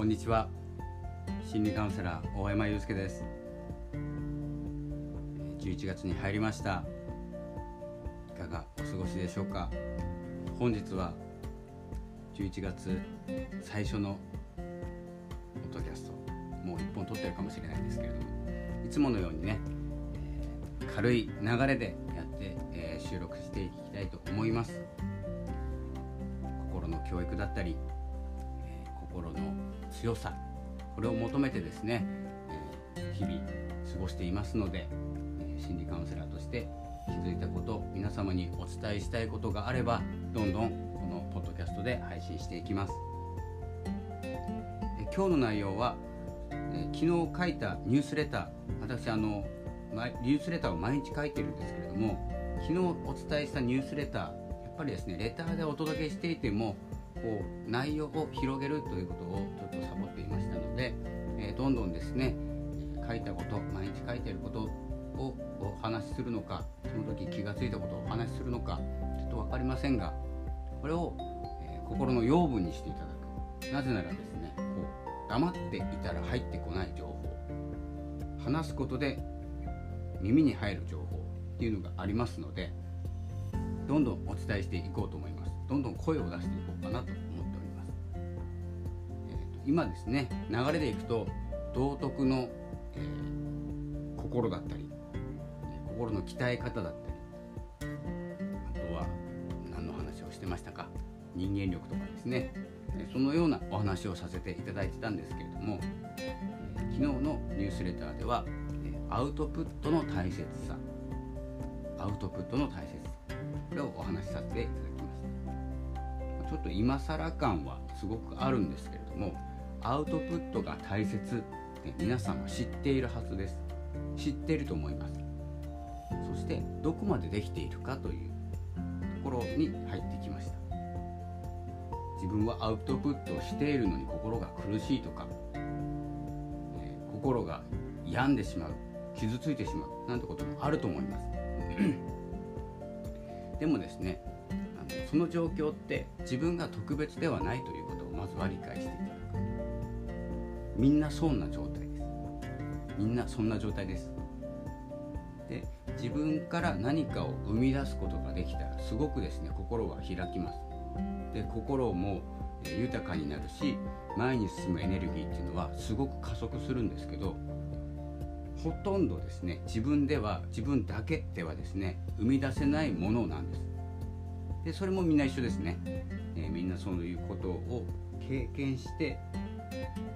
こんにちは。心理カウンセラー大山祐介です。11月に入りました。いかがお過ごしでしょうか？本日は11月最初のポッドキャスト。もう1本撮ってるかもしれないですけれども。いつものようにね、えー、軽い流れでやって、えー、収録していきたいと思います。心の教育だったり心の強さこれを求めてですね、え日々過ごしていますので、え心理カウンセラーとして気づいたこと皆様にお伝えしたいことがあればどんどんこのポッドキャストで配信していきます。え今日の内容は、え昨日書いたニュースレター私あのニュースレターを毎日書いてるんですけれども昨日お伝えしたニュースレターやっぱりですねレターでお届けしていてもこう内容を広げるということをちょっとサボっていましたので、えー、どんどんですね書いたこと毎日書いてることをお話しするのかその時気が付いたことをお話しするのかちょっと分かりませんがこれを、えー、心の養分にしていただく。なぜならですねこう黙っていたら入ってこない情報。話すことで耳に入る情報っていうのがありますのでどんどんお伝えしていこうと思います。どんどん声を出していこうかなと思っております、えーと、今ですね流れでいくと道徳の、えー、心だったり心の鍛え方だったりあとは何の話をしてましたか人間力とかですねそのようなお話をさせていただいてたんですけれども、昨日のニュースレターではアウトプットの大切さアウトプットの大切さこれをお話しさせていただきちょっと今更感はすごくあるんですけれどもアウトプットが大切って皆さんは知っているはずです。知っていると思います。そしてどこまでできているかというところに入ってきました。自分はアウトプットをしているのに心が苦しいとか、えー、心が病んでしまう傷ついてしまうなんてこともあると思います。でもですねその状況って自分が特別ではないということをまずは理解していただく。みんなそんな状態です。みんなそんな状態です。で自分から何かを生み出すことができたらすごくですね心は開きます。で心も豊かになるし前に進むエネルギーっていうのはすごく加速するんですけどほとんどですね自分では自分だけではですね生み出せないものなんです。でそれもみんな一緒ですね、えー、みんなそういうことを経験して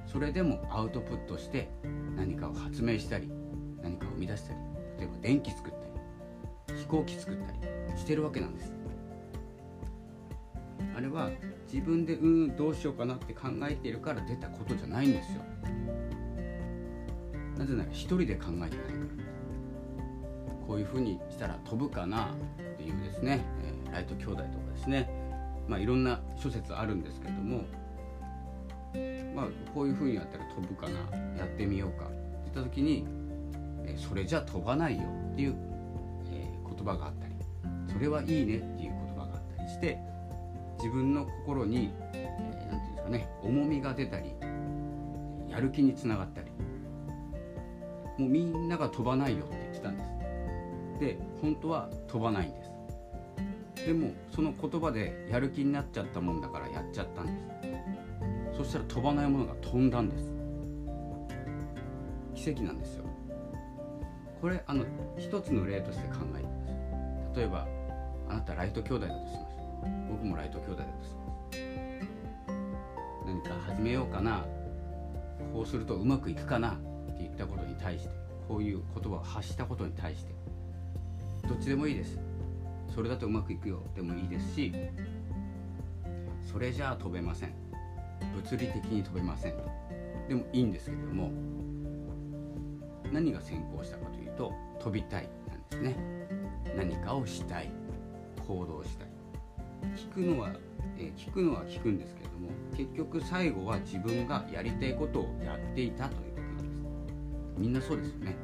それでもアウトプットして何かを発明したり何かを生み出したり例えば電気作ったり飛行機作ったりしてるわけなんです。あれは自分でうんどうしようかなって考えているから出たことじゃないんですよ。なぜなら一人で考えてないから。こういうふうにしたら飛ぶかなっていうですね、ライト兄弟とかですね、まあ、いろんな諸説あるんですけども、まあ、こういうふうにやったら飛ぶかなやってみようか。って言った時に、えそれじゃ飛ばないよ。っていう、え、言葉があったりそれはいいね。っていう言葉があったりして自分の心に何、えー、て言うんですかね重みが出たりやる気につながったりもうみんなが飛ばないよって言ってたんです。で本当は飛ばないんです。でもその言葉でやる気になっちゃったもんだからやっちゃったんです。そしたら飛ばないものが飛んだんです。奇跡なんですよ。これあの一つの例として考えてます。例えばあなたライト兄弟だとします。僕もライト兄弟だとします。何か始めようかな。こうするとうまくいくかな。って言ったことに対してこういう言葉を発したことに対してどっちでもいいです。それだとうまくいくよ。でもいいですしそれじゃあ飛べません。物理的に飛べませんと。でもいいんですけれども何が先行したかというと飛びたいなんですね。何かをしたい。行動したい。聞くのは、え聞くのは聞くんですけれども結局最後は自分がやりたいことをやっていたということなんです。みんなそうですよね。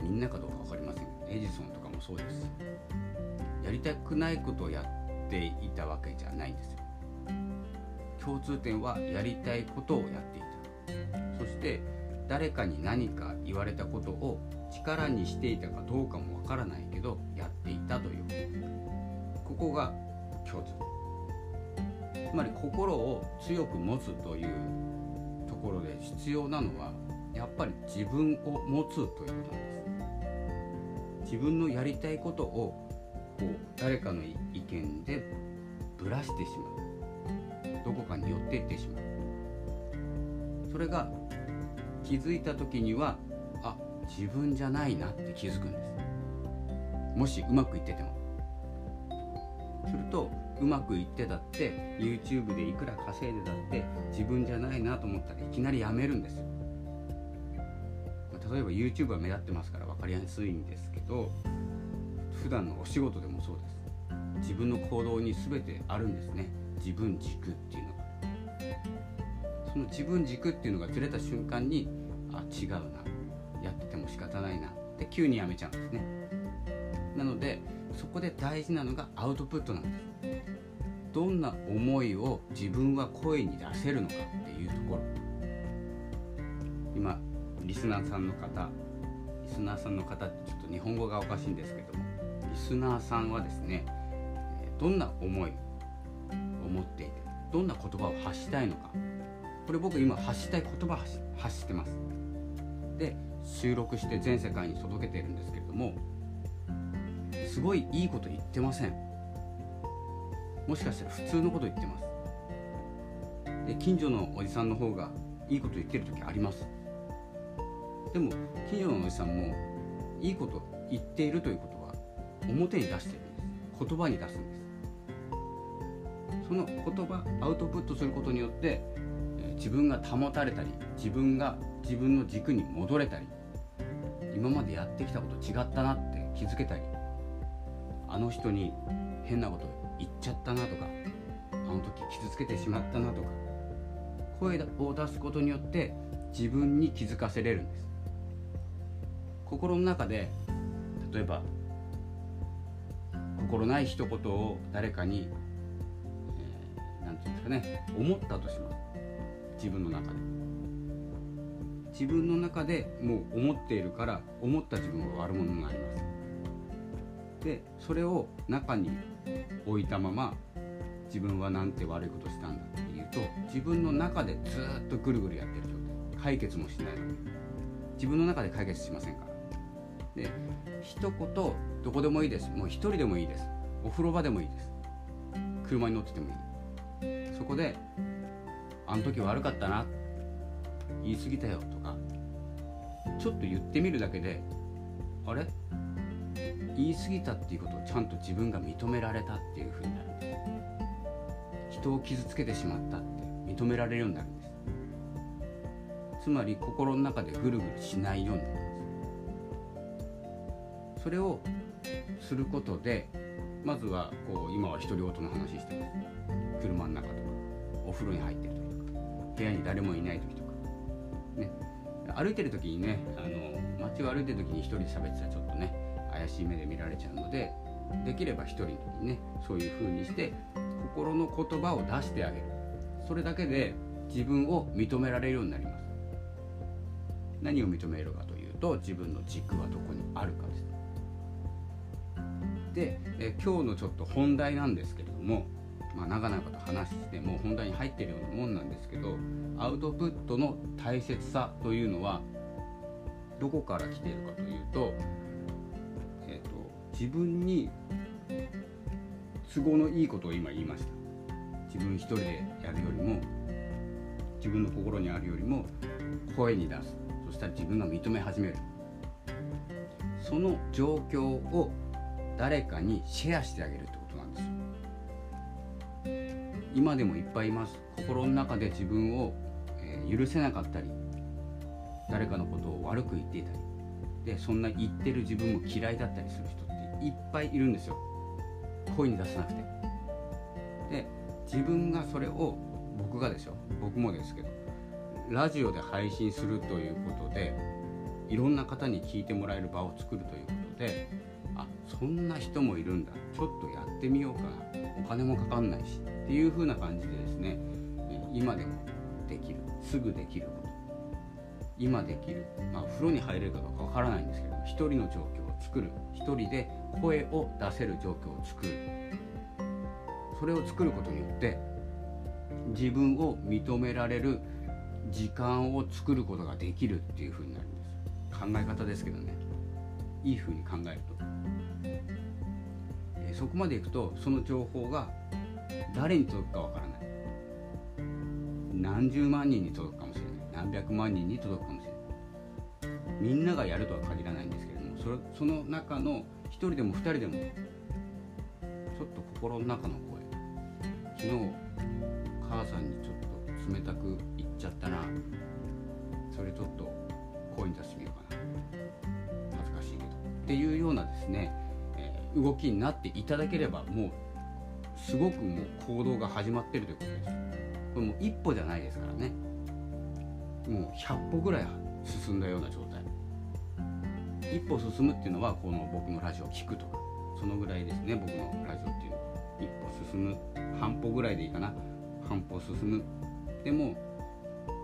みんなかどうか分かりませんエジソンとかもそうです。やりたくないことをやっていたわけじゃないんですよ。共通点はやりたいことをやっていた。そして誰かに何か言われたことを力にしていたかどうかもわからないけどやっていたという。ここが共通。つまり心を強く持つというところで必要なのはやっぱり自分を持つということなんです。自分のやりたいことをこう誰かの意見でぶらしてしまう。どこかに寄っていってしまう。それが気づいた時にはあ自分じゃないなって気づくんです。もしうまくいってても。するとうまくいってたって YouTube でいくら稼いでたって自分じゃないなと思ったらいきなりやめるんです。よ例えば YouTube は目立ってますから分かりやすいんですけど普段のお仕事でもそうです。自分の行動に全てあるんですね。自分軸っていうのが。その自分軸っていうのがずれた瞬間にあ違うな。やってても仕方ないな。って急にやめちゃうんですね。なのでそこで大事なのがアウトプットなんです。どんな思いを自分は声に出せるのかっていうところ。今リスナーさんの方リスナーさんの方ってちょっと日本語がおかしいんですけども。スナーさんはですねどんな思いを持っていてどんな言葉を発したいのか。これ僕今発したい言葉発してます。で収録して全世界に届けてるんですけれどもすごいいいこと言ってません。もしかしたら普通のこと言ってます。で近所のおじさんの方がいいこと言ってる時あります。でも近所のおじさんもいいこと言っているということ表に出してるんです。言葉に出すんです。その言葉アウトプットすることによって自分が保たれたり自分が自分の軸に戻れたり今までやってきたこと違ったなって気づけたりあの人に変なこと言っちゃったなとかあの時傷つけてしまったなとか声を出すことによって自分に気づかせれるんです。心の中で例えば心ない一言を誰かに何、えー、て言うんですかね思ったとします。自分の中で。自分の中でもう思っているから思った自分は悪者になります。でそれを中に置いたまま自分はなんて悪いことしたんだっていうと自分の中でずっとぐるぐるやってる状態。解決もしないのに。自分の中で解決しませんから。で一言どこでもいいです。もう一人でもいいです。お風呂場でもいいです。車に乗っててもいい。そこであの時悪かったな。言い過ぎたよとかちょっと言ってみるだけであれ？言い過ぎたっていうことをちゃんと自分が認められたっていうふうになる。人を傷つけてしまったって認められるようになるんです。つまり心の中でぐるぐるしないようになりますそれをすることでまずはこう今は独り言の話してます。車の中とかお風呂に入ってる時とか部屋に誰もいない時とか。ね。歩いてる時にねあの街を歩いてる時に一人で喋ってたらちょっとね怪しい目で見られちゃうのでできれば一人の時にねそういう風にして心の言葉を出してあげる。それだけで自分を認められるようになります。何を認めるかというと自分の軸はどこにあるかですでえ今日のちょっと本題なんですけれども、まあ、長々と話しても本題に入ってるようなもんなんですけどアウトプットの大切さというのはどこから来ているかというと自分に都合のいいことを今言いました。自分一人でやるよりも自分の心にあるよりも声に出す。そしたら自分が認め始める。その状況を誰かにシェアしてあげるってことなんですよ。今でもいっぱいいます。心の中で自分を、え、許せなかったり誰かのことを悪く言っていたり。でそんな言ってる自分も嫌いだったりする人っていっぱいいるんですよ。声に出さなくて。で自分がそれを僕がでしょ僕もですけどラジオで配信するということでいろんな方に聞いてもらえる場を作るということでそんな人もいるんだ。ちょっとやってみようか。なお金もかかんないし。っていう風な感じでですね今でもできる。すぐできること。今できる、まあ、風呂に入れるかどうかわからないんですけど一人の状況を作る。一人で声を出せる状況を作る。それを作ることによって自分を認められる時間を作ることができるっていう風になるんです。考え方ですけどね。いい風に考えると、そこまでいくとその情報が誰に届くかわからない。何十万人に届くかもしれない。何百万人に届くかもしれない。みんながやるとは限らないんですけれどもそれその中の1人でも2人でもちょっと心の中の声。昨日母さんにちょっと冷たく言っちゃったなそれちょっと声に出してみようかな。恥ずかしいけど。っていうようなですね、動きになっていただければもうすごくもう行動が始まってるということです。これもう一歩じゃないですからね。もう100歩ぐらい進んだような状態一歩進むっていうのはこの僕のラジオを聞くと。かそのぐらいですね僕のラジオっていうのは一歩進む半歩ぐらいでいいかな半歩進む。でも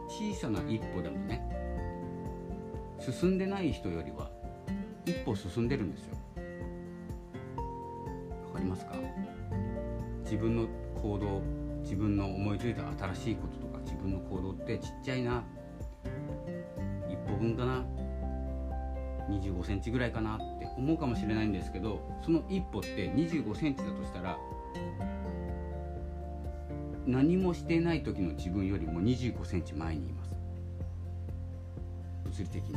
小さな一歩でもね進んでない人よりは一歩進んでるんですよ。自分の行動自分の思いついた新しいこととか自分の行動ってちっちゃいな。一歩分かな。25センチぐらいかな。って思うかもしれないんですけどその一歩って25センチだとしたら何もしてない時の自分よりも25センチ前にいます。物理的に。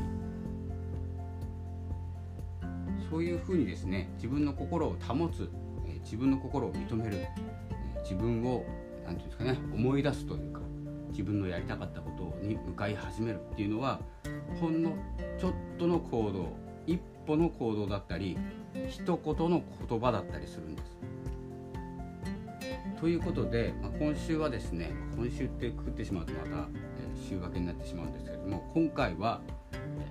そういうふうにですね自分の心を保つ、自分の心を認める、え自分を何て言うんですかね思い出すというか自分のやりたかったことに向かい始めるっていうのはほんのちょっとの行動一歩の行動だったり一言の言葉だったりするんです。ということで、まあ、今週はですね今週ってくくってしまうとまた、えー、週分けになってしまうんですけれども今回は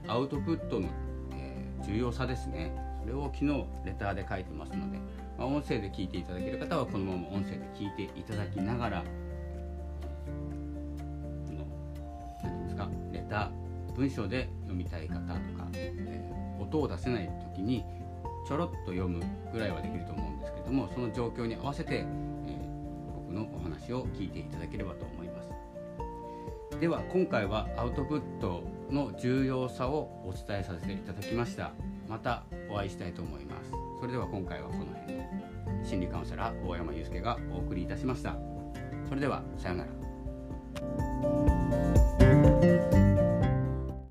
アウトプットの、えー、重要さですねそれを昨日レターで書いてますので、まあ、音声で聞いていただける方はこのまま音声で聞いていただきながらた文章で読みたい方とか、えー、音を出せない時にちょろっと読むぐらいはできると思うんですけどもその状況に合わせて、えー、僕のお話を聞いていただければと思います。では今回はアウトプットの重要さをお伝えさせていただきました。またお会いしたいと思います。それでは今回はこの辺心理カウンセラー大山祐介がお送りいたしました。それではさようなら。